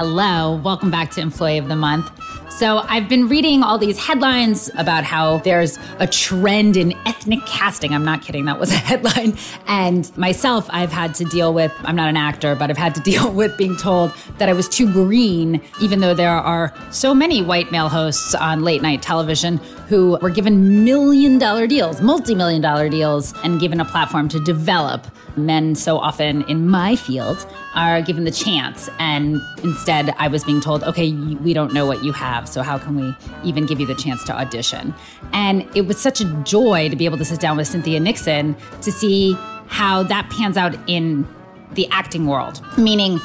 Hello, welcome back to Employee of the Month. So, I've been reading all these headlines about how there's a trend in ethnic casting. I'm not kidding, that was a headline. And myself, I've had to deal with, I'm not an actor, but I've had to deal with being told that I was too green, even though there are so many white male hosts on late night television who were given million dollar deals, multi million dollar deals, and given a platform to develop. Men, so often in my field, are given the chance. And instead, I was being told, okay, we don't know what you have. So, how can we even give you the chance to audition? And it was such a joy to be able to sit down with Cynthia Nixon to see how that pans out in the acting world. Meaning,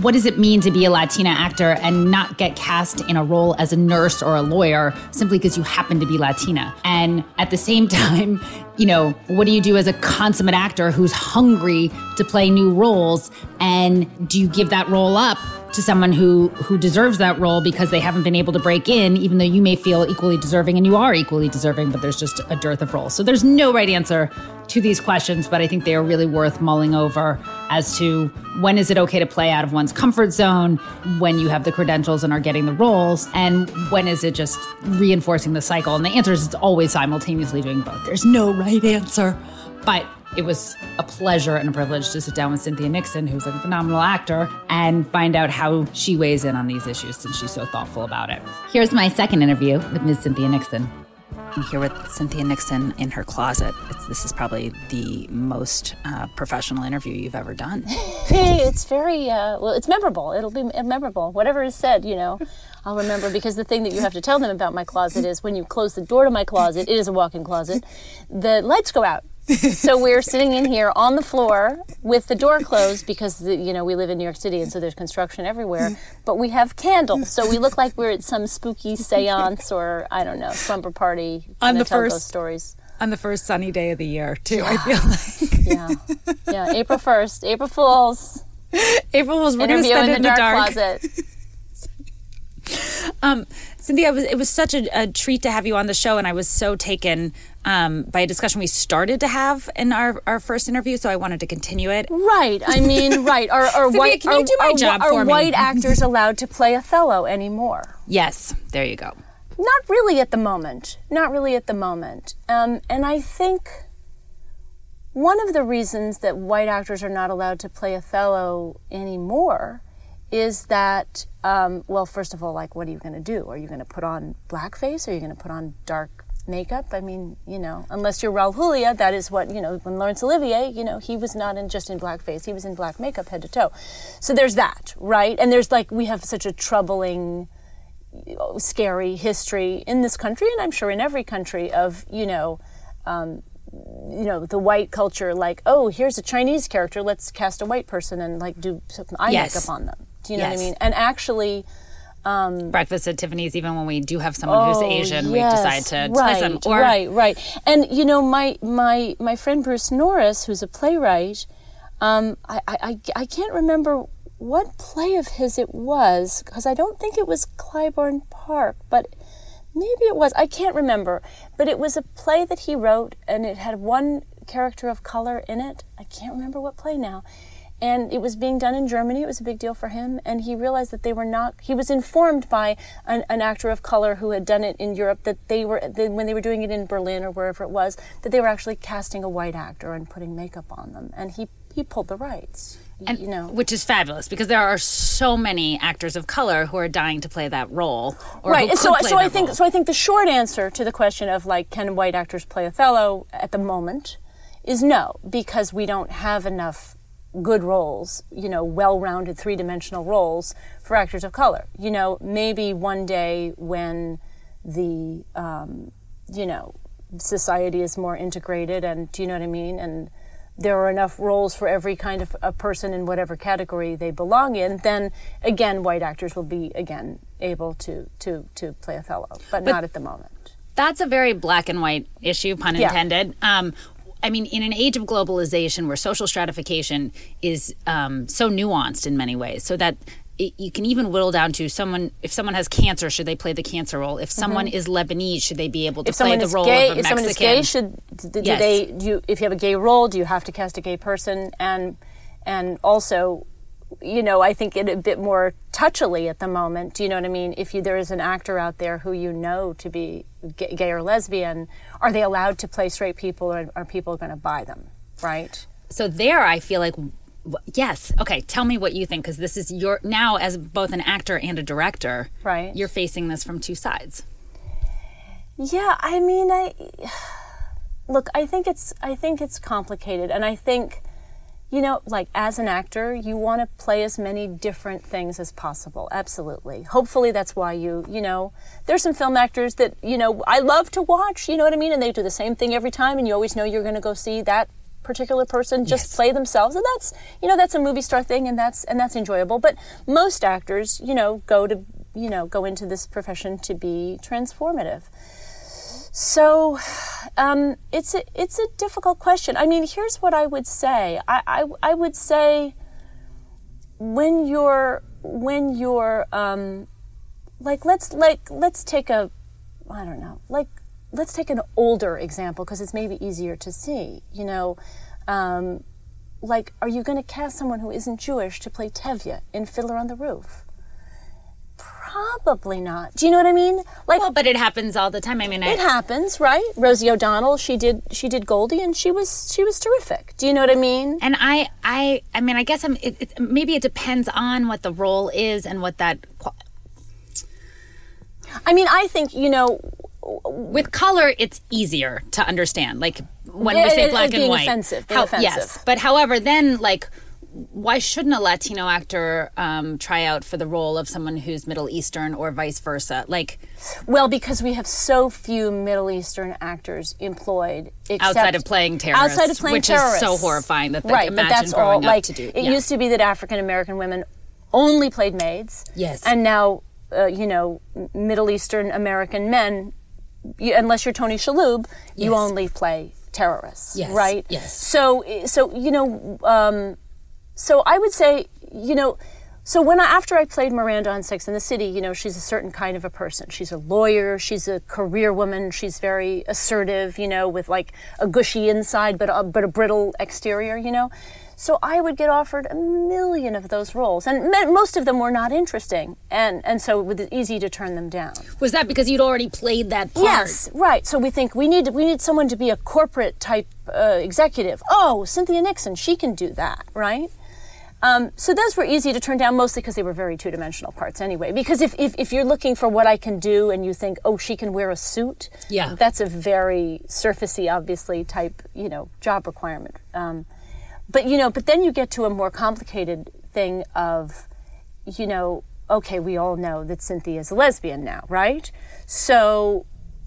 what does it mean to be a Latina actor and not get cast in a role as a nurse or a lawyer simply because you happen to be Latina? And at the same time, you know, what do you do as a consummate actor who's hungry to play new roles? And do you give that role up to someone who who deserves that role because they haven't been able to break in, even though you may feel equally deserving and you are equally deserving, but there's just a dearth of roles. So there's no right answer to these questions, but I think they are really worth mulling over as to when is it okay to play out of one's comfort zone when you have the credentials and are getting the roles, and when is it just reinforcing the cycle? And the answer is it's always simultaneously doing both. There's no right answer, but it was a pleasure and a privilege to sit down with Cynthia Nixon, who's a phenomenal actor, and find out how she weighs in on these issues since she's so thoughtful about it. Here's my second interview with Ms. Cynthia Nixon. I'm here with Cynthia Nixon in her closet. It's, this is probably the most uh, professional interview you've ever done. it's very uh, well. It's memorable. It'll be memorable. Whatever is said, you know, I'll remember because the thing that you have to tell them about my closet is when you close the door to my closet, it is a walk-in closet. The lights go out so we're sitting in here on the floor with the door closed because the, you know we live in New York City and so there's construction everywhere. But we have candles, so we look like we're at some spooky séance or I don't know slumber party. On the first stories. On the first sunny day of the year, too. Yeah. I feel like. yeah, yeah. April first, April Fools. April Fools. We're going to spend in it in the dark. closet. um, Cynthia, it was, it was such a, a, treat to have you on the show, and I was so taken um, by a discussion we started to have in our, our first interview, so I wanted to continue it. Right. I mean, right. Are, are Cynthia, white, can you are, do my are, job are, for are me? white actors allowed to play Othello anymore? Yes. There you go. Not really at the moment. Not really at the moment. Um, and I think one of the reasons that white actors are not allowed to play Othello anymore is that, um, well, first of all, like, what are you going to do? Are you going to put on blackface? Are you going to put on dark makeup? I mean, you know, unless you're Raul Julia, that is what, you know, when Laurence Olivier, you know, he was not in just in blackface, he was in black makeup head to toe. So there's that, right? And there's like, we have such a troubling, scary history in this country, and I'm sure in every country, of, you know, um, you know the white culture like oh here's a chinese character let's cast a white person and like do some eye yes. makeup on them do you know yes. what i mean and actually um, breakfast at Tiffany's, even when we do have someone oh, who's Asian, yes, we decide to right, them. Or, right, right. And you know, my my my friend Bruce Norris, who's a playwright, um, I, I I can't remember what play of his it was because I don't think it was Clybourne Park, but maybe it was. I can't remember, but it was a play that he wrote, and it had one character of color in it. I can't remember what play now and it was being done in Germany. It was a big deal for him, and he realized that they were not. He was informed by an, an actor of color who had done it in Europe that they were when they were doing it in Berlin or wherever it was that they were actually casting a white actor and putting makeup on them, and he he pulled the rights. And, you know, which is fabulous because there are so many actors of color who are dying to play that role. right. and so, so I think role. so. I think the short answer to the question of like, can white actors play Othello at the moment, is no, because we don't have enough good roles, you know, well-rounded three-dimensional roles for actors of color. You know, maybe one day when the, um, you know, society is more integrated, and do you know what I mean? And there are enough roles for every kind of a person in whatever category they belong in, then again, white actors will be again able to to to play Othello, but, but not at the moment. That's a very black and white issue, pun yeah. intended. Um, I mean, in an age of globalization where social stratification is um, so nuanced in many ways, so that it, you can even whittle down to someone. If someone has cancer, should they play the cancer role? If someone mm-hmm. is Lebanese, should they be able to if play the role gay, of a if Mexican? If someone is gay, should do yes. they? Do you, if you have a gay role, do you have to cast a gay person? And and also, you know, I think it a bit more touchily at the moment. Do you know what I mean? If you, there is an actor out there who you know to be gay, gay or lesbian, are they allowed to play straight people, or are people going to buy them? right? So there, I feel like yes. Okay, tell me what you think because this is your now as both an actor and a director. Right. You're facing this from two sides. Yeah, I mean, I look. I think it's. I think it's complicated, and I think, you know, like as an actor, you want to play as many different things as possible. Absolutely. Hopefully, that's why you. You know, there's some film actors that you know I love to watch. You know what I mean? And they do the same thing every time, and you always know you're going to go see that particular person just yes. play themselves and that's you know that's a movie star thing and that's and that's enjoyable but most actors you know go to you know go into this profession to be transformative so um, it's a it's a difficult question i mean here's what i would say i i, I would say when you're when you're um, like let's like let's take a i don't know like let's take an older example because it's maybe easier to see. You know, um, like, are you going to cast someone who isn't Jewish to play Tevye in Fiddler on the Roof? Probably not. Do you know what I mean? Like, well, but it happens all the time. I mean, it happens, right? Rosie O'Donnell, she did she did Goldie, and she was she was terrific. Do you know what I mean? And I I I mean, I guess I'm. It, it, maybe it depends on what the role is and what that. I mean, I think you know with color, it's easier to understand. Like when yeah, we say black and white, offensive, How, offensive. Yes, but however, then like why shouldn't a Latino actor um, try out for the role of someone who's Middle Eastern or vice versa? Like, well, because we have so few Middle Eastern actors employed outside of playing terrorists, outside of playing which terrorists. is so horrifying that they right, but that's all. Like, it yeah. used to be that African American women only played maids. Yes, and now uh, you know Middle Eastern American men you, unless you're Tony Shalhoub, you only play terrorists, yes. right? Yes. So, so you know, um, so I would say, you know, so when I, after I played Miranda on Sex and the City, you know, she's a certain kind of a person. She's a lawyer. She's a career woman. She's very assertive, you know, with like a gushy inside but a, but a brittle exterior, you know. So I would get offered a million of those roles, and most of them were not interesting, and and so it was easy to turn them down. Was that because you'd already played that part? Yes, right. So we think we need we need someone to be a corporate type uh, executive. Oh, Cynthia Nixon, she can do that, right? Um, so those were easy to turn down, mostly because they were very two-dimensional parts anyway. Because if, if, if, you're looking for what I can do and you think, oh, she can wear a suit, yeah, that's a very surfacey, obviously type, you know, job requirement. Um, but you know, but then you get to a more complicated thing of, you know, okay, we all know that Cynthia is a lesbian now, right? So,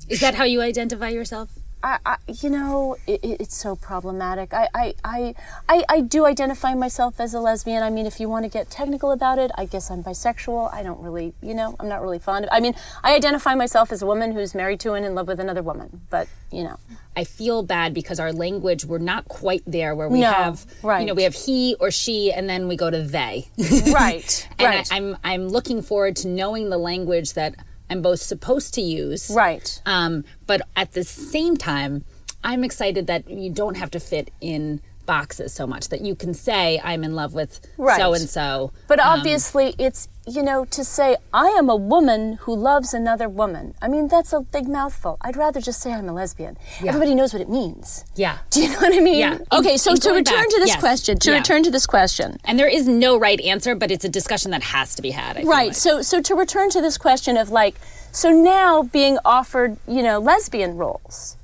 is that how you identify yourself? I, I, you know, it, it's so problematic. I, I, I, I, I do identify myself as a lesbian. I mean, if you want to get technical about it, I guess I'm bisexual. I don't really, you know, I'm not really fond of. I mean, I identify myself as a woman who's married to and in love with another woman. But you know, I feel bad because our language we're not quite there where we no, have, right. you know, we have he or she, and then we go to they. right. and right. I, I'm I'm looking forward to knowing the language that I'm both supposed to use. Right. Um, but at the same time, I'm excited that you don't have to fit in boxes so much that you can say I'm in love with so and so. But um, obviously, it's you know to say I am a woman who loves another woman. I mean that's a big mouthful. I'd rather just say I'm a lesbian. Yeah. Everybody knows what it means. Yeah. Do you know what I mean? Yeah. Okay. So to return back, to this yes. question, to yeah. return to this question, and there is no right answer, but it's a discussion that has to be had. right. Like. So so to return to this question of like so now being offered you know lesbian roles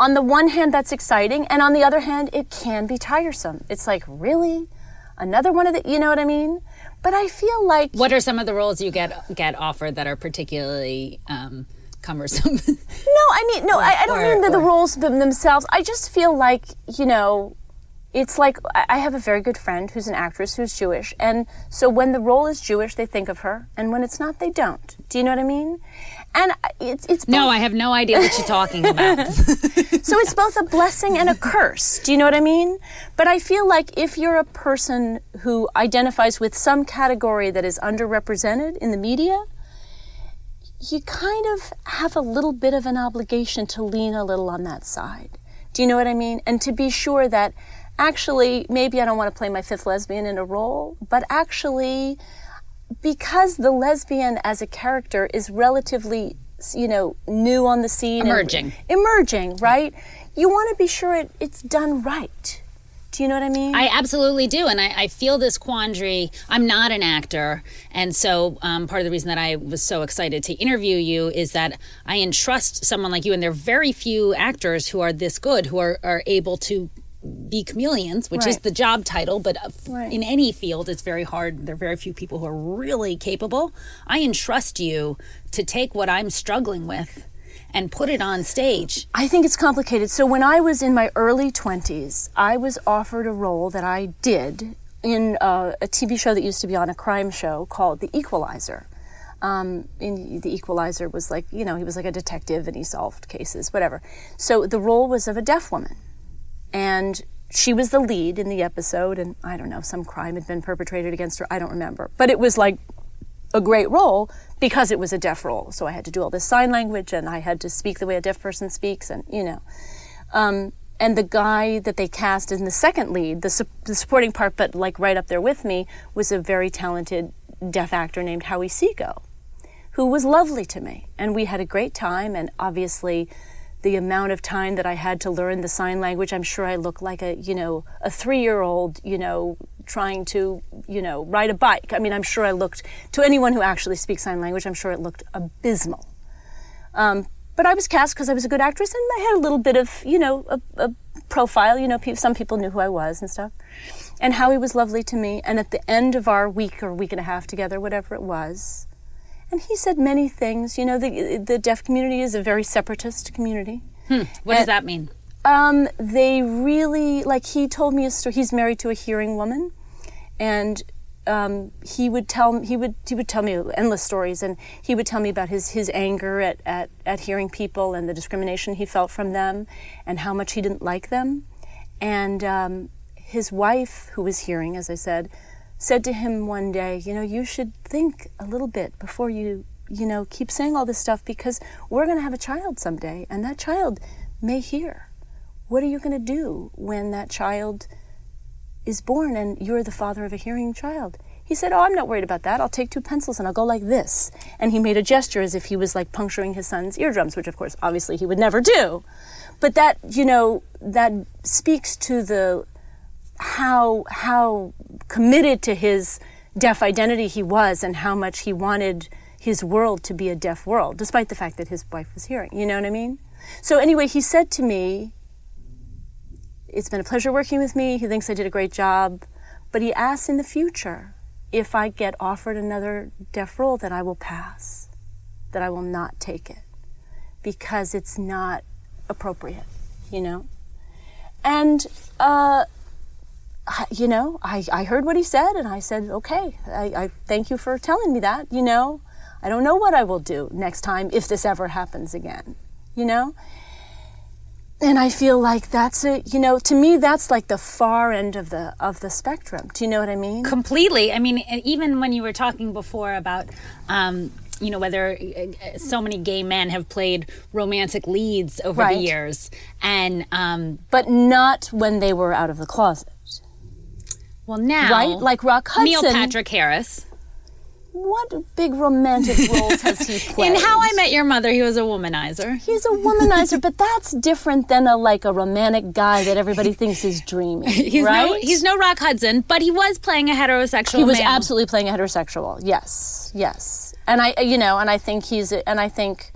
on the one hand, that's exciting, and on the other hand, it can be tiresome. It's like, really? another one of the, you know what I mean? But I feel like What are some of the roles you get get offered that are particularly um, cumbersome? No, I mean, no, I, I don't or- mean the or- roles them- themselves. I just feel like, you know, it's like I have a very good friend who's an actress who's Jewish. And so when the role is Jewish, they think of her. And when it's not, they don't. Do you know what I mean? And it's, it's no, I have no idea what you're talking about. so it's both a blessing and a curse. Do you know what I mean? But I feel like if you're a person who identifies with some category that is underrepresented in the media, you kind of have a little bit of an obligation to lean a little on that side. Do you know what I mean? And to be sure that actually, maybe I don't want to play my fifth lesbian in a role, but actually, because the lesbian as a character is relatively, you know, new on the scene, Emerging. emerging, right? You want to be sure it, it's done right. Do you know what I mean? I absolutely do, and I, I feel this quandary. I'm not an actor, and so um, part of the reason that I was so excited to interview you is that I entrust someone like you, and there are very few actors who are this good, who are, are able to be chameleons, which is the job title, but uh, Right. in any field, it's very hard. There are very few people who are really capable. I entrust you to take what I'm struggling with and put it on stage. I think it's complicated. So when I was in my early 20s, I was offered a role that I did in uh, a TV show that used to be on a crime show called The Equalizer. Um, in The Equalizer was like, you know, he was like a detective and he solved cases, whatever. So the role was of a deaf woman. And she was the lead in the episode, and I don't know, some crime had been perpetrated against her. I don't remember. But it was like a great role because it was a deaf role. So I had to do all this sign language and I had to speak the way a deaf person speaks, and you know. Um, and the guy that they cast in the second lead, the, su- the supporting part, but like right up there with me, was a very talented deaf actor named Howie Seago, who was lovely to me. And we had a great time, and obviously, the amount of time that I had to learn the sign language, I'm sure I looked like a, you know, a three year old, you know, trying to, you know, ride a bike. I mean, I'm sure I looked, to anyone who actually speaks sign language, I'm sure it looked abysmal. Um, but I was cast because I was a good actress and I had a little bit of, you know, a, a profile. You know, pe- some people knew who I was and stuff. And Howie was lovely to me. And at the end of our week or week and a half together, whatever it was, and he said many things. You know, the, the deaf community is a very separatist community. What does that mean? Um, they really like. He told me a story. He's married to a hearing woman, and um, he would tell he would he would tell me endless stories, and he would tell me about his his anger at at, at hearing people and the discrimination he felt from them, and how much he didn't like them, and um, his wife, who was hearing, as I said, said to him one day, you know, you should think a little bit before you you know keep saying all this stuff because we're going to have a child someday, and that child may hear what are you going to do when that child is born and you're the father of a hearing child? He said, Oh, I'm not worried about that. I'll take two pencils and I'll go like this. And he made a gesture as if he was like puncturing his son's eardrums, which of course, obviously, he would never do. But that, you know, that speaks to the how how committed to his deaf identity he was and how much he wanted his world to be a deaf world, despite the fact that his wife was hearing. You know what I mean? So anyway, he said to me, it's been a pleasure working with me. He thinks I did a great job. But he asks in the future if I get offered another deaf role that I will pass, that I will not take it because it's not appropriate, you know? And, uh, I- you know, I, I heard what he said and I said, okay, I, I thank you for telling me that, you know? I don't know what I will do next time if this ever happens again, you know? and I feel like that's a you know to me that's like the far end of the of the spectrum. Do you know what I mean? completely i mean even when you were talking before about um, you know whether so many gay men have played romantic leads over Right. the years and um, But not when they were out of the closet. Well now Right? Like Rock Hudson. neil patrick harris What big romantic roles has he played? in how i met your mother he was a womanizer He's a womanizer, but that's different than a like a romantic guy that everybody thinks is dreamy. he's right? no he's no rock hudson but he was playing a heterosexual he was male. absolutely playing a heterosexual. Yes, yes. And I, you know, and I think he's, and I think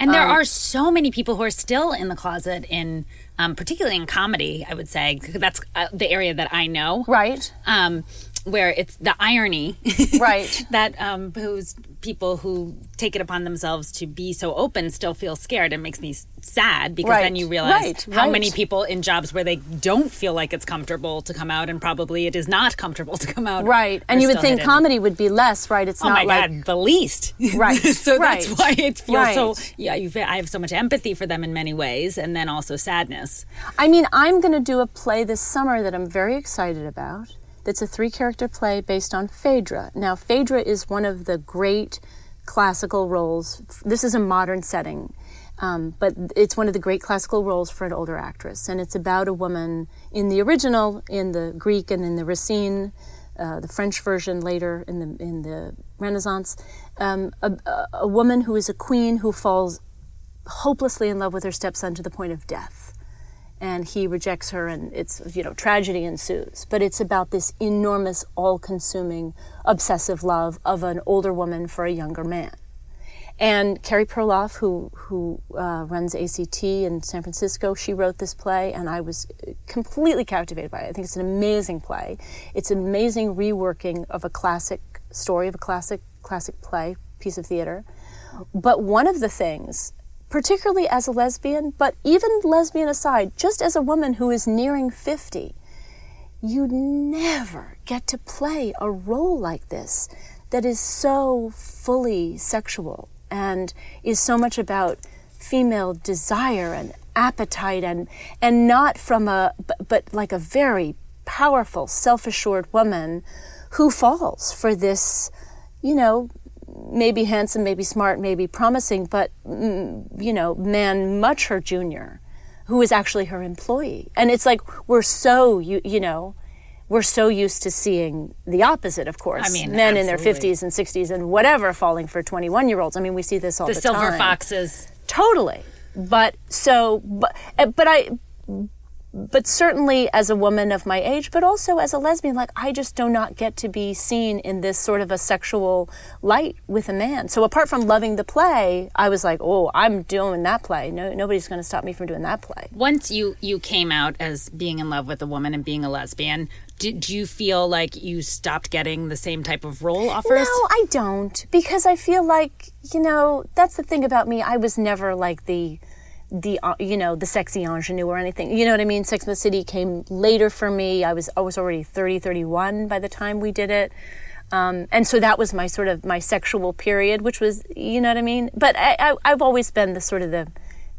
And Um, there are so many people who are still in the closet in um, particularly in comedy, I would say that's uh, the area that I know. Right. Um, where it's the irony, Right. that um, who's people who take it upon themselves to be so open still feel scared. It makes me sad because then you realize Right, how right. many people in jobs where they don't feel like it's comfortable to come out, and probably it is not comfortable to come out. Right. And you would think hidden. comedy would be less, right? It's Oh not my like god, the least. Right, so right, that's why it feels so. Yeah, you feel, I have so much empathy for them in many ways, and then also sadness. I mean, I'm going to do a play this summer that I'm very excited about. That's a three character play based on Phaedra. Now, Phaedra is one of the great classical roles. This is a modern setting, um, but it's one of the great classical roles for an older actress. And it's about a woman in the original, in the Greek, and in the Racine, uh, the French version later in the, in the Renaissance, um, a, a- a woman who is a queen who falls hopelessly in love with her stepson to the point of death and he rejects her and it's you know tragedy ensues but it's about this enormous all-consuming obsessive love of an older woman for a younger man and Carey Perloff, who who uh, runs ACT in San Francisco, she wrote this play, and I was completely captivated by it. I think it's an amazing play. It's an amazing reworking of a classic story of a classic classic play piece of theater. But one of the things, particularly as a lesbian, but even lesbian aside, just as a woman who is nearing fifty, you never get to play a role like this that is so fully sexual and is so much about female desire and appetite and and not from a but, but like a very powerful self-assured woman who falls for this you know maybe handsome maybe smart maybe promising but mm, you know man much her junior who is actually her employee. And it's like we're so you you know, we're so used to seeing the opposite, of course. I mean, men in their 50s and 60s and whatever falling for 21 year olds. I mean, we see this all The the, silver time. foxes. Totally. But so, but, uh, but I, but certainly as a woman of my age, but also as a lesbian, like I just do not get to be seen in this sort of a sexual light with a man. So apart from loving the play, I was like, oh, I'm doing that play. No, nobody's going to stop me from doing that play. Once you you came out as being in love with a woman and being a lesbian, did you feel like you stopped getting the same type of role offers? No, I don't because I feel like you know that's the thing about me. I was never like the the uh, you know the sexy ingenue or anything. You know what I mean? Sex in the City came later for me. I was I was already 30, 31 by the time we did it. Um, and so that was my sort of my sexual period, which was, you know what I mean. But I, I, I've always been the sort of the,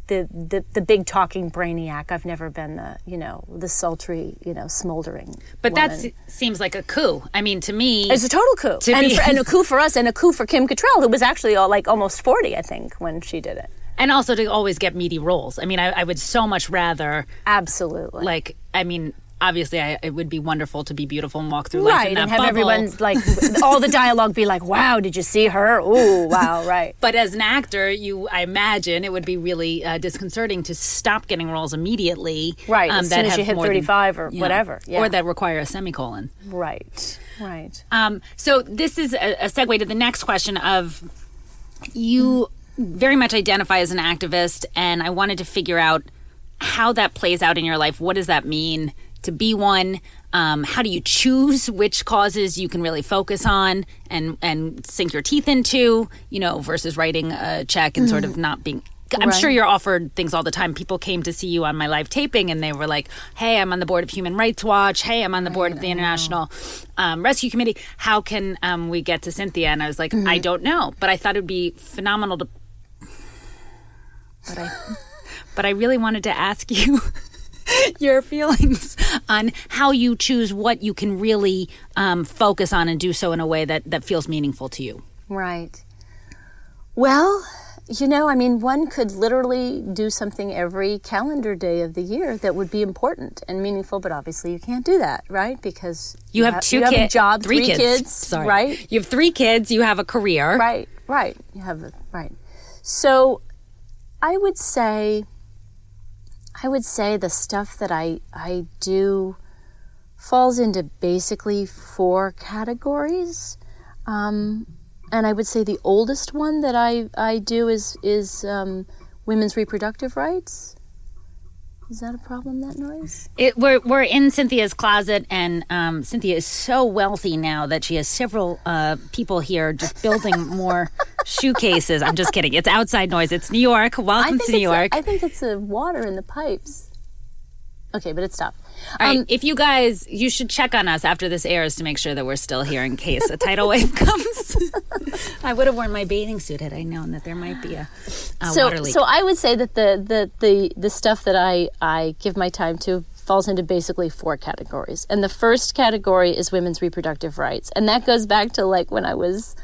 the, the, the big talking brainiac. I've never been the, you know, the sultry, you know, smoldering. But that seems like a coup. I mean, to me, It's a total coup, To and, be- for, and a coup for us, and a coup for Kim Cattrall, who was actually all, like almost forty, I think, when she did it. And also to always get meaty roles. I mean, I, I would so much rather, Absolutely, like, I mean, obviously, I, it would be wonderful to be beautiful and walk through life right, in that and have bubble. everyone's like all the dialogue be like, "Wow, did you see her? Ooh, wow, right." But as an actor, you, I imagine it would be really uh, disconcerting to stop getting roles immediately, Right, um, as soon as you hit more than- 35 or yeah, whatever, yeah. or that require a semicolon. Right, right. Um, so this is a, a segue to the next question of you very much identify as an activist, and I wanted to figure out how that plays out in your life. What does that mean to be one? Um, how do you choose which causes you can really focus on and and sink your teeth into? You know, versus writing a check and sort of not being. I'm Right. sure you're offered things all the time. People came to see you on my live taping and they were like, hey, I'm on the board of Human Rights Watch. Hey, I'm on the board of the International um, Rescue Committee. How can um, we get to Cynthia? And I was like, I don't know. But I thought it would be phenomenal to. But I, but I really wanted to ask you your feelings on how you choose what you can really um, focus on and do so in a way that, that feels meaningful to you. Right. Well, you know, I mean, one could literally do something every calendar day of the year that would be important and meaningful, but obviously you can't do that, right? Because You have two you have a kids, job, three, three, kids. Sorry. right? You have three kids. You have a career. Right, right. You have a, right. So, I would say, I would say the stuff that I I do falls into basically four categories. Um, and I would say the oldest one that I, I do is is um, women's reproductive rights. Is that a problem? That noise? It, we're we're in Cynthia's closet, and um, Cynthia is so wealthy now that she has several uh, people here just building more shoe cases. I'm just kidding. It's outside noise. It's New York. Welcome to New York. I think it's the water in the pipes. Okay, but it stopped. All right, Um, if you guys, you should check on us after this airs to make sure that we're still here in case a tidal wave comes. I would have worn my bathing suit had I known that there might be a, a so, water leak. so I would say that the, the, the, the stuff that I, I give my time to falls into basically four categories. And the first category is women's reproductive rights. And that goes back to like when I was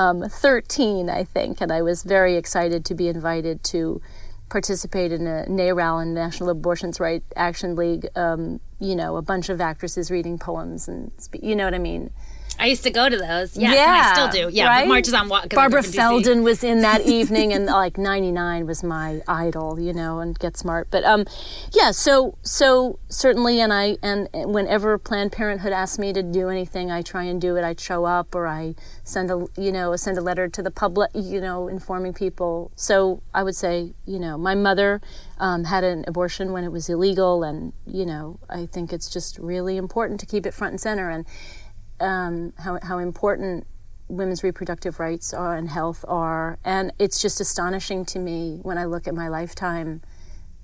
um, 13, I think, and I was very excited to be invited to participate in a NARAL and National Abortions Right Action League. Um, you know, a bunch of actresses reading poems and you know what I mean. I used to go to those. Yes, and I still do. Yeah, right? marches on what? Barbara live in DC. Feldon was in that evening, and like '99 was my idol, you know, and Get Smart. But um, yeah, so so certainly, and I and whenever Planned Parenthood asks me to do anything, I try and do it. I show up, or I send a you know send a letter to the public, you know, informing people. So I would say, you know, my mother um, had an abortion when it was illegal, and you know, I think it's just really important to keep it front and center, and um, how how important women's reproductive rights are and health are, and it's just astonishing to me when I look at my lifetime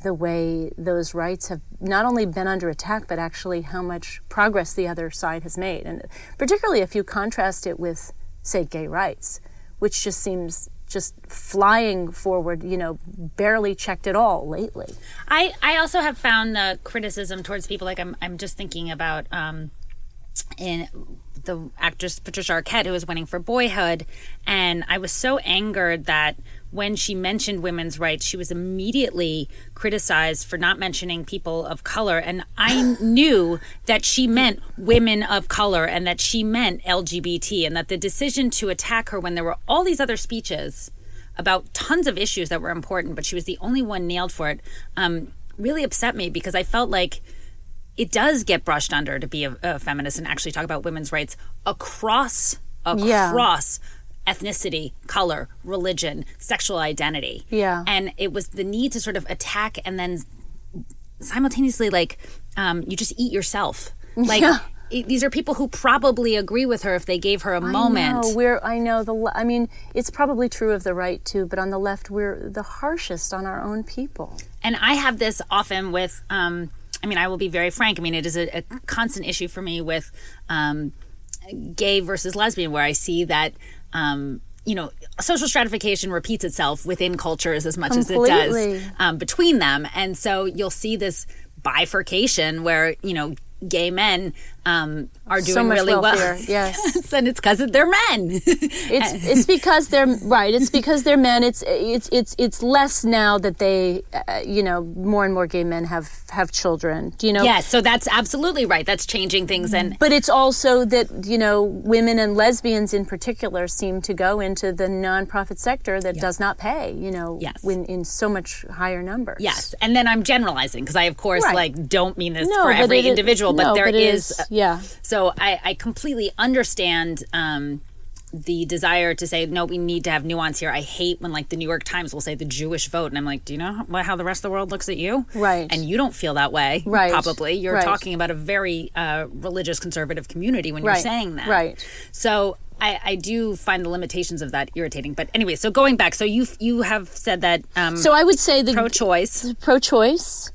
the way those rights have not only been under attack, but actually how much progress the other side has made, and particularly if you contrast it with, say, gay rights, which just seems just flying forward, you know, barely checked at all lately. I, I also have found the criticism towards people like I'm I'm just thinking about um, in the actress Patricia Arquette who was winning for Boyhood, and I was so angered that when she mentioned women's rights, she was immediately criticized for not mentioning people of color, and I knew that she meant women of color and that she meant LGBT, and that the decision to attack her when there were all these other speeches about tons of issues that were important, but she was the only one nailed for it, um, really upset me because I felt like it does get brushed under to be a, a feminist and actually talk about women's rights across Yeah. across ethnicity, color, religion, sexual identity. Yeah. And it was the need to sort of attack and then simultaneously like um, you just eat yourself. Like Yeah. it- these are people who probably agree with her if they gave her a moment. I know, we're I know the I mean it's probably true of the right too, but on the left we're the harshest on our own people. and I have this often with. Um, I mean, I will be very frank. I mean, it is a, a constant issue for me with um, gay versus lesbian, where I see that. Um, you know, social stratification repeats itself within cultures as much as it does um, between them, and so you'll see this bifurcation where you know gay men um, are doing so really wealthier. well. Yes. and it's because they're men. It's it's because they're right. It's because they're men. It's it's it's it's less now that they, uh, you know, more and more gay men have have children. Do you know? yes, so that's absolutely right. That's changing things, and But it's also that you know women and lesbians in particular seem to go into the nonprofit sector that does not pay. You know, Yes. when in so much higher numbers. Yes, and then I'm generalizing because I, of course, Right. like don't mean this No, for every it individual, but no, there but is. is- yeah. So I, I completely understand um, the desire to say no. We need to have nuance here. I hate when like the New York Times will say the Jewish vote, and I'm like, do you know how, how the rest of the world looks at you? Right. And you don't feel that way, Right. Probably you're Right. talking about a very uh, religious conservative community when you're saying that, Right. So. I, I do find the limitations of that irritating, but anyway. So going back, so you you have said that um, So I would say the pro-choice, pro-choice,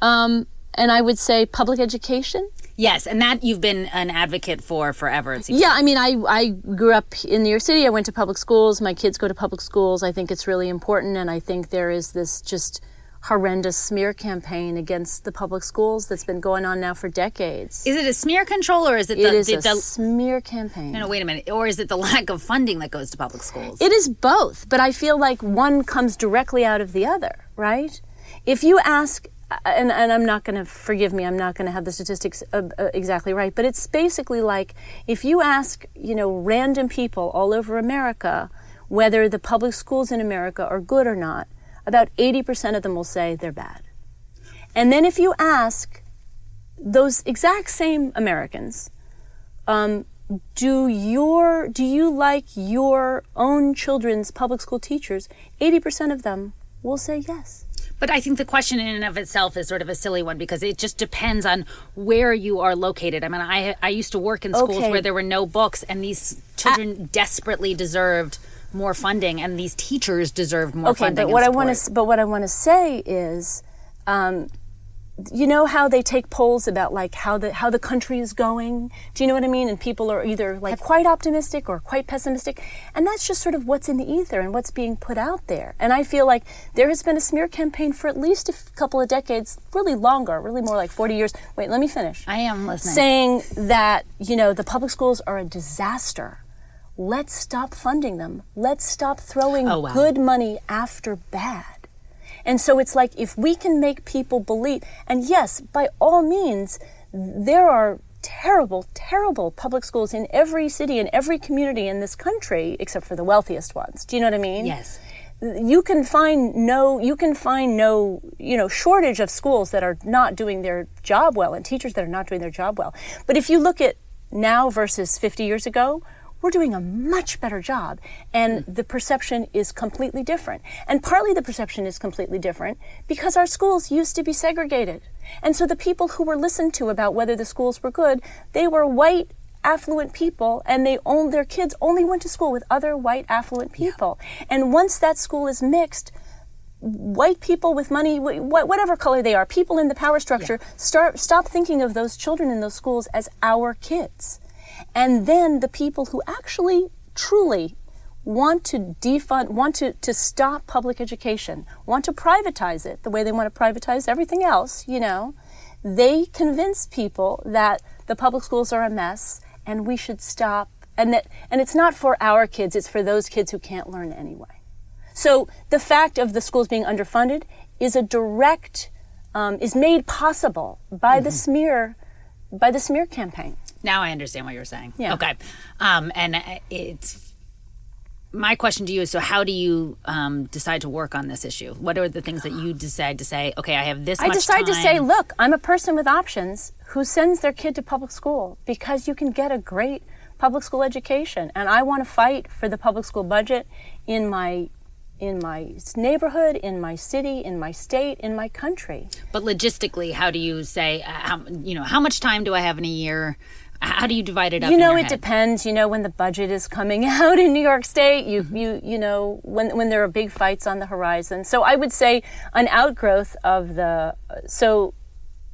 um, and I would say public education. Yes, and that you've been an advocate for forever. It seems. Yeah, I mean, I, I grew up in New York City. I went to public schools. My kids go to public schools. I think it's really important, and I think there is this just horrendous smear campaign against the public schools that's been going on now for decades. Is it a smear control or is it the, It is the, a the smear campaign. no, wait a minute, or is it the lack of funding that goes to public schools? It is both, but I feel like one comes directly out of the other, right? If you ask, and, and I'm not going to, forgive me, I'm not going to have the statistics uh, uh, exactly right, but it's basically like if you ask, you know, random people all over America whether the public schools in America are good or not, about 80% of them will say they're bad. And then if you ask those exact same Americans, um, do your do you like your own children's public school teachers 80% of them will say yes But I think the question in and of itself is sort of a silly one because it just depends on where you are located. I mean, I I used to work in schools Okay. where there were no books, and these children desperately deserved more funding, and these teachers deserved more okay, funding. but what I want to but what I want to say is, um, you know how they take polls about like how the how the country is going. Do you know what I mean? And people are either like quite optimistic or quite pessimistic, and that's just sort of what's in the ether and what's being put out there. And I feel like there has been a smear campaign for at least a f- couple of decades, really longer, really more like forty years. Wait, let me finish. I am listening. saying that you know the public schools are a disaster. Let's stop funding them. Let's stop throwing Oh, wow. good money after bad. And so it's like if we can make people believe, and yes, by all means, there are terrible, terrible public schools in every city and every community in this country, except for the wealthiest ones. Do you know what I mean? Yes. you can find no you can find no you know shortage of schools that are not doing their job well and teachers that are not doing their job well but if you look at now versus 50 years ago we're doing a much better job and the perception is completely different. And partly the perception is completely different because our schools used to be segregated. And so the people who were listened to about whether the schools were good they were white affluent people and they own their kids only went to school with other white affluent people. And once that school is mixed white people with money wh- wh- whatever color they are people in the power structure start stop thinking of those children in those schools as our kids and then the people who actually truly want to defund want to, to stop public education want to privatize it the way they want to privatize everything else you know they convince people that the public schools are a mess and we should stop and that and it's not for our kids it's for those kids who can't learn anyway. So the fact of the schools being underfunded is a direct um, is made possible by the smear by the smear campaign Now I understand what you're saying. Yeah. Okay. Um, and it's my question to you is: So, how do you um, decide to work on this issue? What are the things that you decide to say? Okay, I have this. I decide to say, look, I'm a person with options who sends their kid to public school because you can get a great public school education, and I want to fight for the public school budget in my in my neighborhood, in my city, in my state, in my country. But logistically, how do you say? Uh, how, you know, how much time do I have in a year? How do you divide it up? You know, it head? depends. You know, when the budget is coming out in New York State, you mm-hmm. you you know when when there are big fights on the horizon. So I would say an outgrowth of the so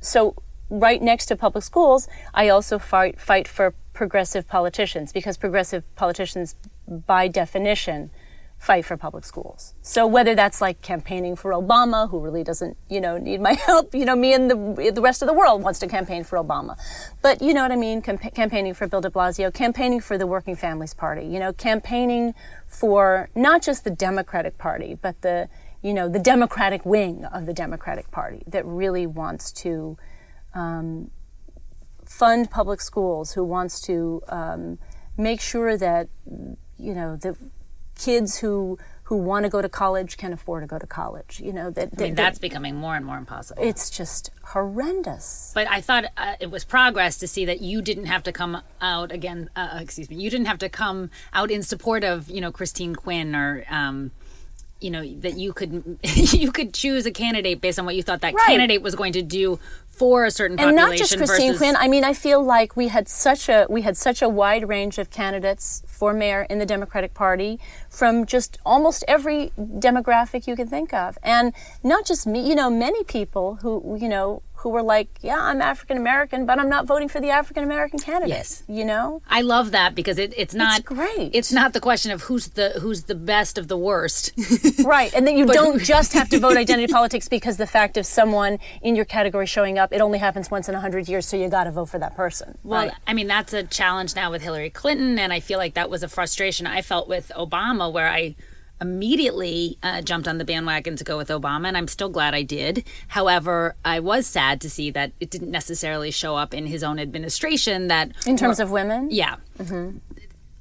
so right next to public schools, I also fight fight for progressive politicians because progressive politicians, by definition, fight for public schools. So whether that's like campaigning for Obama, who really doesn't, you know, need my help, you know, me and the the rest of the world wants to campaign for Obama, but you know what I mean, Campa- campaigning for Bill De Blasio, campaigning for the Working Families Party, you know, campaigning for not just the Democratic Party, but the you know the Democratic wing of the Democratic Party that really wants to um, fund public schools, who wants to um, make sure that you know the kids who who want to go to college can afford to go to college. You know that, I mean, that- that's becoming more and more impossible. it's just horrendous. But I thought uh, it was progress to see that you didn't have to come out again. Uh, excuse me, you didn't have to come out in support of you know Christine Quinn or. Um, you know that you could you could choose a candidate based on what you thought that Right. candidate was going to do for a certain population. and not just Christine versus Quinn. I mean, I feel like we had such a we had such a wide range of candidates for mayor in the Democratic Party from just almost every demographic you can think of, and not just me. You know, many people who you know who were like, "Yeah, I'm African American, but I'm not voting for the African American candidate." Yes. you know. I love that because it, it's not great. It's not the question of who's the who's the best of the worst. Right, and then you don't just have to vote identity politics because the fact of someone in your category showing up, it only happens once in a hundred years, so you got to vote for that person. Well, right? I mean, that's a challenge now with Hillary Clinton, and I feel like that was a frustration I felt with Obama, where I immediately uh, jumped on the bandwagon to go with Obama, and I'm still glad I did. However, I was sad to see that it didn't necessarily show up in his own administration. That in terms of women, yeah,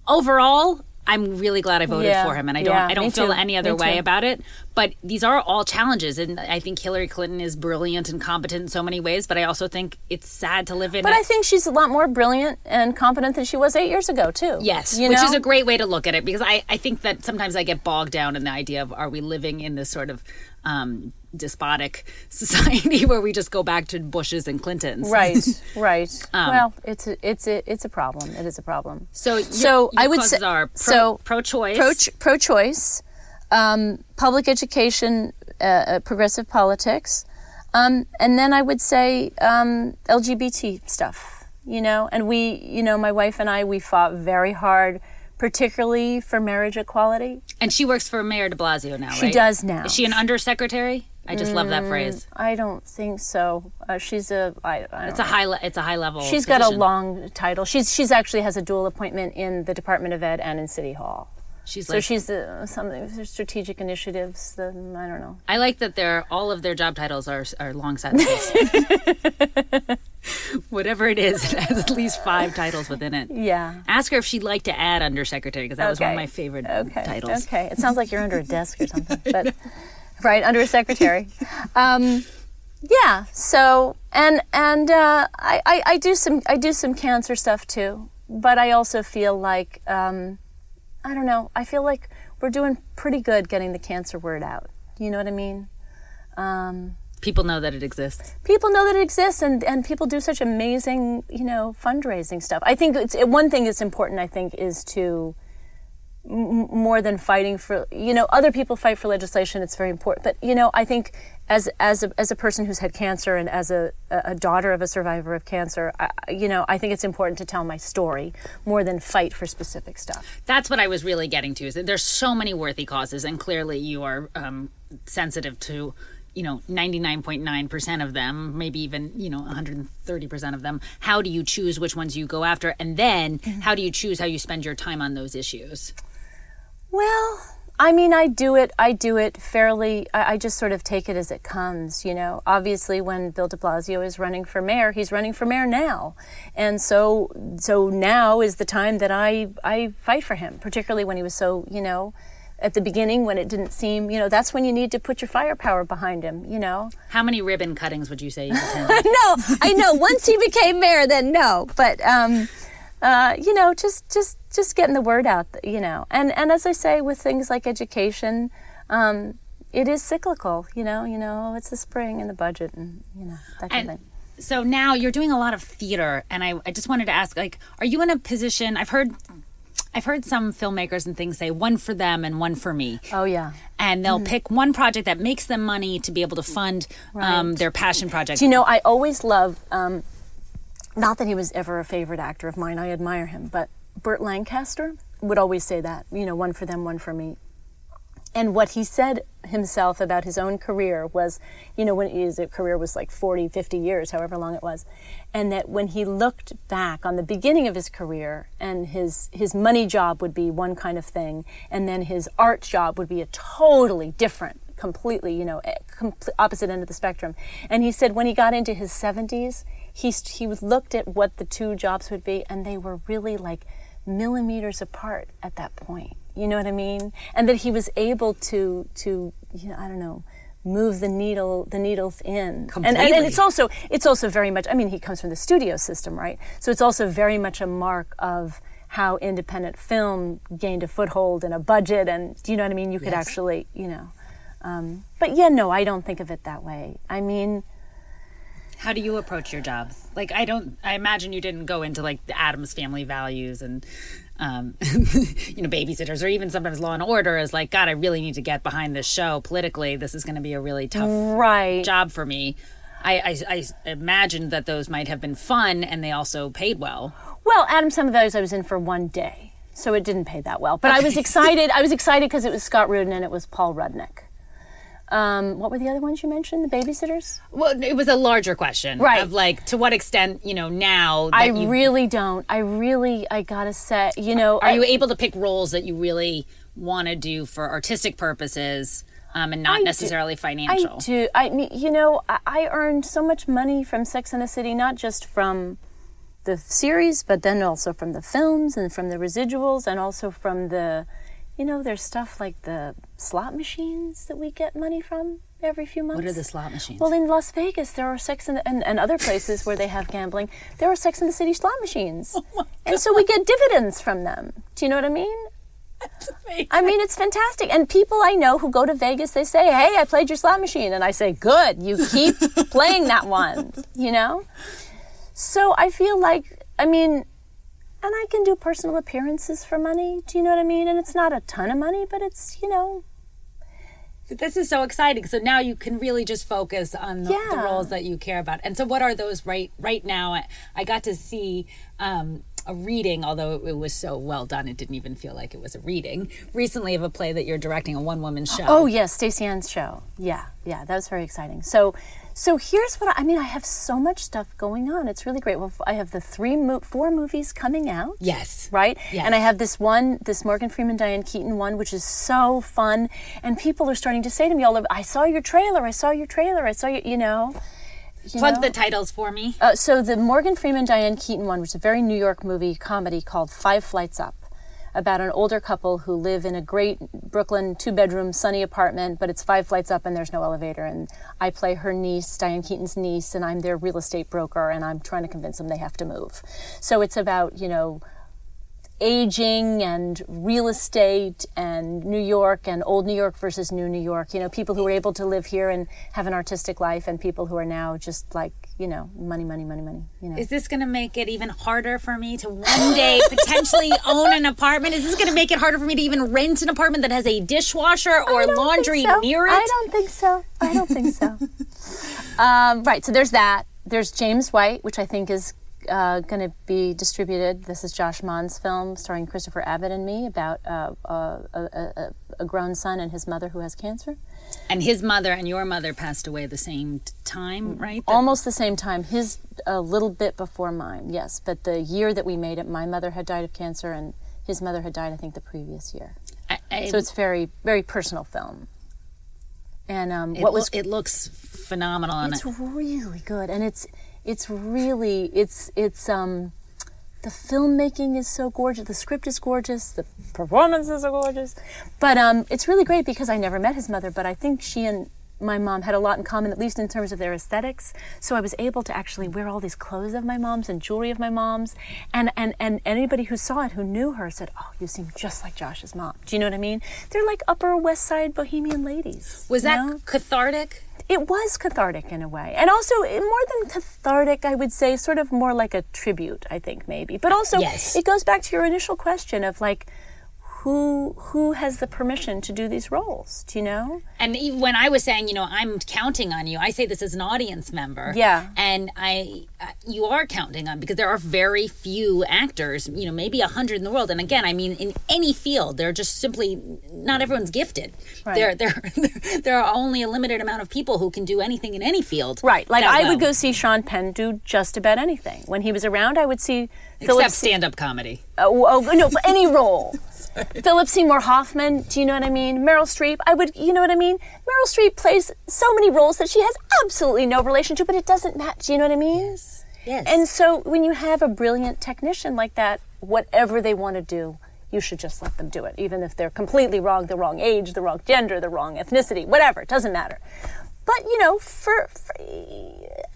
overall. I'm really glad I voted Yeah, for him, and I don't. yeah, I don't me feel too, any other me way too. about it. But these are all challenges, and I think Hillary Clinton is brilliant and competent in so many ways. But I also think it's sad to live in. But a- I think she's a lot more brilliant and competent than she was eight years ago, too. Yes, which know? is a great way to look at it because I, I think that sometimes I get bogged down in the idea of are we living in this sort of um, despotic society where we just go back to Bushes and Clintons. Right, right. well, it's a, it's a, it's a problem. It is a problem. So, your- so your I would say are pro, so pro-choice. pro pro choice, um, public education, uh, uh, progressive politics, um, and then I would say um, LGBT stuff. You know, and we, you know, my wife and I, we fought very hard, particularly for marriage equality. and she works for Mayor De Blasio now, She right? does now. Is she an undersecretary? I just love Mm, that phrase. I don't think so. Uh, she's a. I, I It's don't a know. high. Le- it's a high level. She's got a long title. She's she's actually has a dual appointment in the Department of Ed and in City Hall. She's So like. she's uh, something strategic initiatives. The, I don't know. I like that their all of their job titles are are long sentences. Whatever it is, it has at least five titles within it. Yeah. Ask her if she'd like to add undersecretary because that was one of my favorite Okay. titles. Okay. It sounds like you're under a desk or something, but right under a secretary. Um, yeah. So and and uh, I, I I do some I do some cancer stuff too, but I also feel like um, I don't know. I feel like we're doing pretty good getting the cancer word out. You know what I mean? Um, People know that it exists. people know that it exists and, and people do such amazing you know fundraising stuff i think it's one thing that's important i think is to m- more than fighting for you know other people fight for legislation it's very important but you know i think as as a, as a person who's had cancer and as a, a daughter of a survivor of cancer I, you know i think it's important to tell my story more than fight for specific stuff That's what I was really getting to. Is that there's so many worthy causes, and clearly you are um, sensitive to, you know, 99.9% of them, maybe even you know 130% of them. How do you choose which ones you go after, and then how do you choose how you spend your time on those issues? Well, I mean, I do it. I do it fairly. I, I just sort of take it as it comes. You know, obviously, when Bill De Blasio is running for mayor, he's running for mayor now, and so so now is the time that I I fight for him. Particularly when he was so you know. At the beginning, when it didn't seem, you know, that's when you need to put your firepower behind him, you know? How many ribbon cuttings would you say no, I know. Once he became mayor, then no. But um, uh, you know, just just just getting the word out. You know, and and as I say, with things like education, um, it is cyclical. You know, you know, it's the spring and the budget, and you know that kind And- of thing. so now you're doing a lot of theater and I, I just wanted to ask like are you in a position i've heard i've heard some filmmakers and things say one for them and one for me Oh yeah. and they'll pick one project that makes them money to be able to fund um, their passion project Do you know? I always love. Um, not that he was ever a favorite actor of mine. I admire him, but Burt Lancaster would always say that. You know, one for them, one for me. And what he said himself about his own career was, you know, when his career was like 40, 50 years, however long it was, and that when he looked back on the beginning of his career and his, his money job would be one kind of thing, and then his art job would be a totally different, completely, you know, eh, opposite end of the spectrum. And he said when he got into his 70s, he, he looked at what the two jobs would be, and they were really like millimeters apart at that point. You know what I mean? And that he was able to to you know, I don't know move the needle the needles in and, and, Completely. and it's also it's also very much i mean he comes from the studio system right so it's also very much a mark of how independent film gained a foothold and a budget and do you know what i mean you could actually you know um, but yeah no i don't think of it that way i mean how do you approach your jobs like i don't i imagine you didn't go into like the Addams family values and um, you know babysitters or even sometimes law and order is like god i really need to get behind this show politically this is going to be a really tough right job for me I, I, I imagined that those might have been fun and they also paid well Well, Adam Some of those I was in for one day, so it didn't pay that well. But I was excited. I was excited because it was Scott Rudin and it was Paul Rudnick. Um, what were the other ones you mentioned? The babysitters? well it was a larger question Right. of like to what extent you know now that I you, really don't. I really, I gotta say, you know, are I, you able to pick roles that you really want to do for artistic purposes um, and not I do- necessarily financial I do. I mean, you know, I, I earned so much money from Sex and the City, not just from the series, but then also from the films and from the residuals, and also from the, you know, there's stuff like the slot machines that we get money from every few months. what are the slot machines Well, in Las Vegas, there are Sex and, the, and and other places where they have gambling. There are Sex and the City slot machines, oh and so we get dividends from them. Do you know what I mean? I mean, it's fantastic. And people I know who go to Vegas, they say, "Hey, I played your slot machine," and I say, "Good, you keep playing that one." You know. So I feel like, I mean, and I can do personal appearances for money. Do you know what I mean? And it's not a ton of money, but it's you know, this is so exciting. So now you can really just focus on the, the roles that you care about. And so, what are those right right now? I, I got to see um, a reading, although it, it was so well done, it didn't even feel like it was a reading. Recently, of a play that you're directing, a one woman show. Oh yes, Staceyann's show. Yeah, yeah, that was very exciting. So, so here's what I, I mean. I have so much stuff going on. It's really great. Well, I have the three, mo- four movies coming out. yes, Right, Yes. and I have this one, this Morgan Freeman, Diane Keaton one, which is so fun. And people are starting to say to me all "I saw your trailer. I saw your trailer. I saw you." You know. You Plug know? the titles for me. Uh, so the Morgan Freeman Diane Keaton one, which is a very New York movie comedy called Five Flights Up, about an older couple who live in a great Brooklyn two bedroom sunny apartment, but it's five flights up and there's no elevator. And I play her niece, Diane Keaton's niece, and I'm their real estate broker, and I'm trying to convince them they have to move. So it's about you know aging and real estate and New York and old New York versus new New York. You know, people who were able to live here and have an artistic life, and people who are now just like you know money, money, money, money. You know. Is this going to make it even harder for me to one day potentially own an apartment? Is this going to make it harder for me to even rent an apartment that has a dishwasher or laundry so. near it? I don't think so. I don't think so. um, right. So there's that. There's James White, which I think is uh, going to be distributed. This is Josh Mond's film starring Christopher Abbott and me about uh, a, a, a grown son and his mother who has cancer. And his mother and your mother passed away the same time, right? Almost the same time. His a little bit before mine, yes. But the year that we made it, my mother had died of cancer, and his mother had died, I think, the previous year. I- I- So it's very, very personal film. And um, what loo- was it looks phenomenal. It's really good, and it's it's really it's it's um the filmmaking is so gorgeous, the script is gorgeous, the performances are gorgeous, but um it's really great because I never met his mother, but I think she and my mom had a lot in common, at least in terms of their aesthetics. So I was able to actually wear all these clothes of my mom's and jewelry of my mom's, and and and anybody who saw it who knew her said, "Oh, you seem just like Josh's mom." Do you know what I mean? They're like Upper West Side bohemian ladies. was that know? cathartic? it was cathartic in a way and also more than cathartic i would say sort of more like a tribute i think maybe but also Yes. it goes back to your initial question of like who who has the permission to do these roles do you know And when I was saying, you know, I'm counting on you, I say this as an audience member. Yeah. And I, uh, you are counting on because there are very few actors, you know, maybe a hundred in the world. And again, I mean, in any field, they're just simply not everyone's gifted. Right. There, there, there are only a limited amount of people who can do anything in any field. right like i would go see sean penn do just about anything when he was around i would see Philip except stand-up comedy. oh, oh no, any role. Philip Seymour Hoffman, do you know what I mean? Meryl Streep, I would, you know what I mean? Meryl Streep plays so many roles that she has absolutely no relation to, but it doesn't matter. Do you know what I mean? Yes. Yes. And so when you have a brilliant technician like that, whatever they want to do, you should just let them do it, even if they're completely wrong, the wrong age, the wrong gender, the wrong ethnicity, whatever. It doesn't matter. But you know, for, for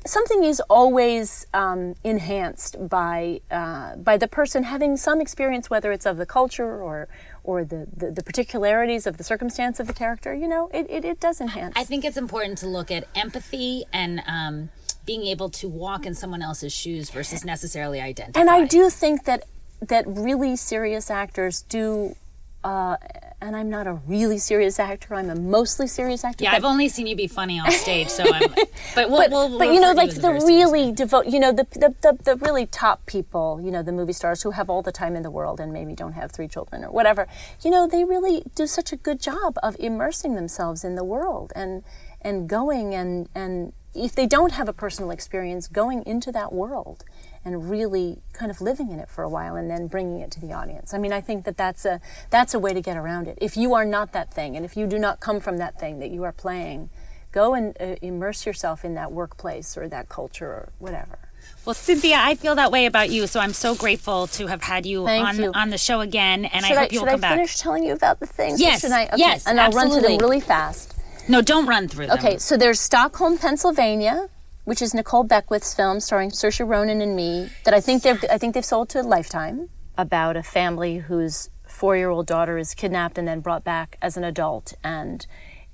something is always um, enhanced by uh, by the person having some experience, whether it's of the culture or or the, the, the particularities of the circumstance of the character. You know, it, it, it does enhance. I think it's important to look at empathy and um, being able to walk in someone else's shoes versus necessarily identify. and I do think that that really serious actors do. Uh, and I'm not a really serious actor. I'm a mostly serious actor. Yeah, I've only seen you be funny on stage, so I'm. But we'll, but, we'll but you know, like the really devote, you know, the, the, the, the really top people, you know, the movie stars who have all the time in the world and maybe don't have three children or whatever, you know, they really do such a good job of immersing themselves in the world and and going and and if they don't have a personal experience, going into that world and really kind of living in it for a while and then bringing it to the audience. I mean, I think that that's a that's a way to get around it. If you are not that thing and if you do not come from that thing that you are playing, go and uh, immerse yourself in that workplace or that culture or whatever. Well, Cynthia, I feel that way about you, so I'm so grateful to have had you Thank on you. on the show again, and should I I, hope you'll come should I back. finish telling you about the things? Yes, I? Okay. yes, And I'll run through them absolutely. really fast. No, don't run through them. Okay, so there's Stockholm, Pennsylvania, which is Nicole Beckwith's film starring Saoirse Ronan and me that I think they've I think they've sold to Lifetime about a family whose four year old daughter is kidnapped and then brought back as an adult. And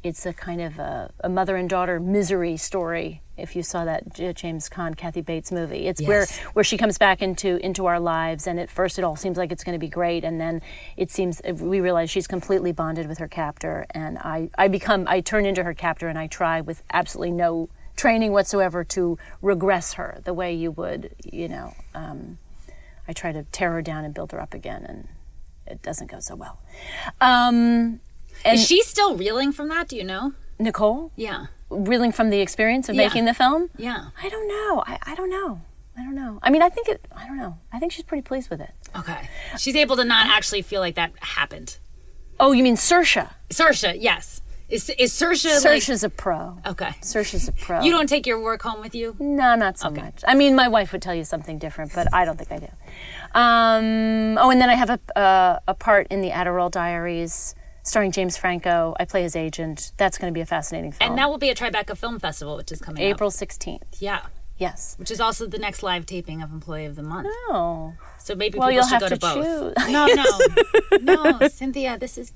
it's a kind of a, a mother and daughter misery story. If you saw that James Caan, Kathy Bates movie, it's where where she comes back into into our lives, and at first it all seems like it's going to be great, and then it seems we realize she's completely bonded with her captor, and I I become I turn into her captor, and I try with absolutely no training whatsoever to regress her the way you would, you know. Um, I try to tear her down and build her up again, and it doesn't go so well. Um, and Is she still reeling from that? Do you know? Nicole, Yeah. reeling from the experience of Yeah. making the film, Yeah. I don't know. I, I don't know. I don't know. I mean, I think it. I don't know. I think she's pretty pleased with it. Okay. She's able to not actually feel like that happened. Oh, you mean Sersha? Saoirse, yes. Is is Saoirse like a pro. Okay. Saoirse's a pro. You don't take your work home with you? No, not so much. I mean, my wife would tell you something different, but I don't think I do. Um, oh, and then I have a uh, a part in the Adderall Diaries, starring James Franco. I play his agent. That's going to be a fascinating film. And that will be at Tribeca Film Festival, which is coming up. April sixteenth. Yeah. Yes. Which is also the next live taping of Employee of the Month. Oh. So maybe Well, people you'll should have go to to, both. choose. No, no, no, Cynthia. This is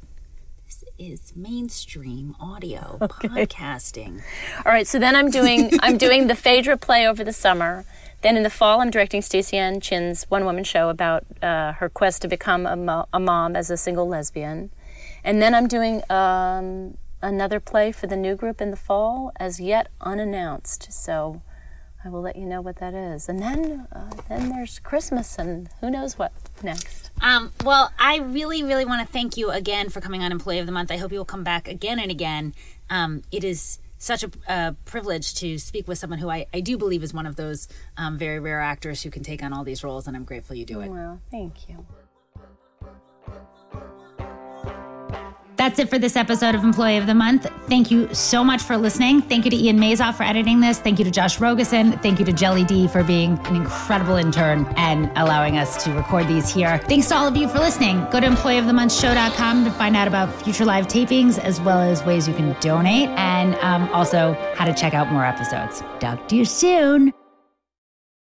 this is mainstream audio podcasting. All right, so then I'm doing I'm doing the Phaedra play over the summer. Then in the fall, I'm directing Staceyann Chin's one woman show about uh, her quest to become a, mo- a mom as a single lesbian. And then I'm doing um, another play for the new group in the fall, as yet unannounced. So I will let you know what that is. And then uh, then there's Christmas, and who knows what next. Um, well, I really, really want to thank you again for coming on Employee of the Month. I hope you will come back again and again. Um, it is such a, a privilege to speak with someone who I, I do believe is one of those um, very rare actors who can take on all these roles, and I'm grateful you do it. Well, thank you. That's it for this episode of Employee of the Month. Thank you so much for listening. Thank you to Ian Mazoff for editing this. Thank you to Josh Rogeson. Thank you to Jelly D for being an incredible intern and allowing us to record these here. Thanks to all of you for listening. Go to employeeofthemonthshow.com to find out about future live tapings as well as ways you can donate and um, also how to check out more episodes. Talk to you soon.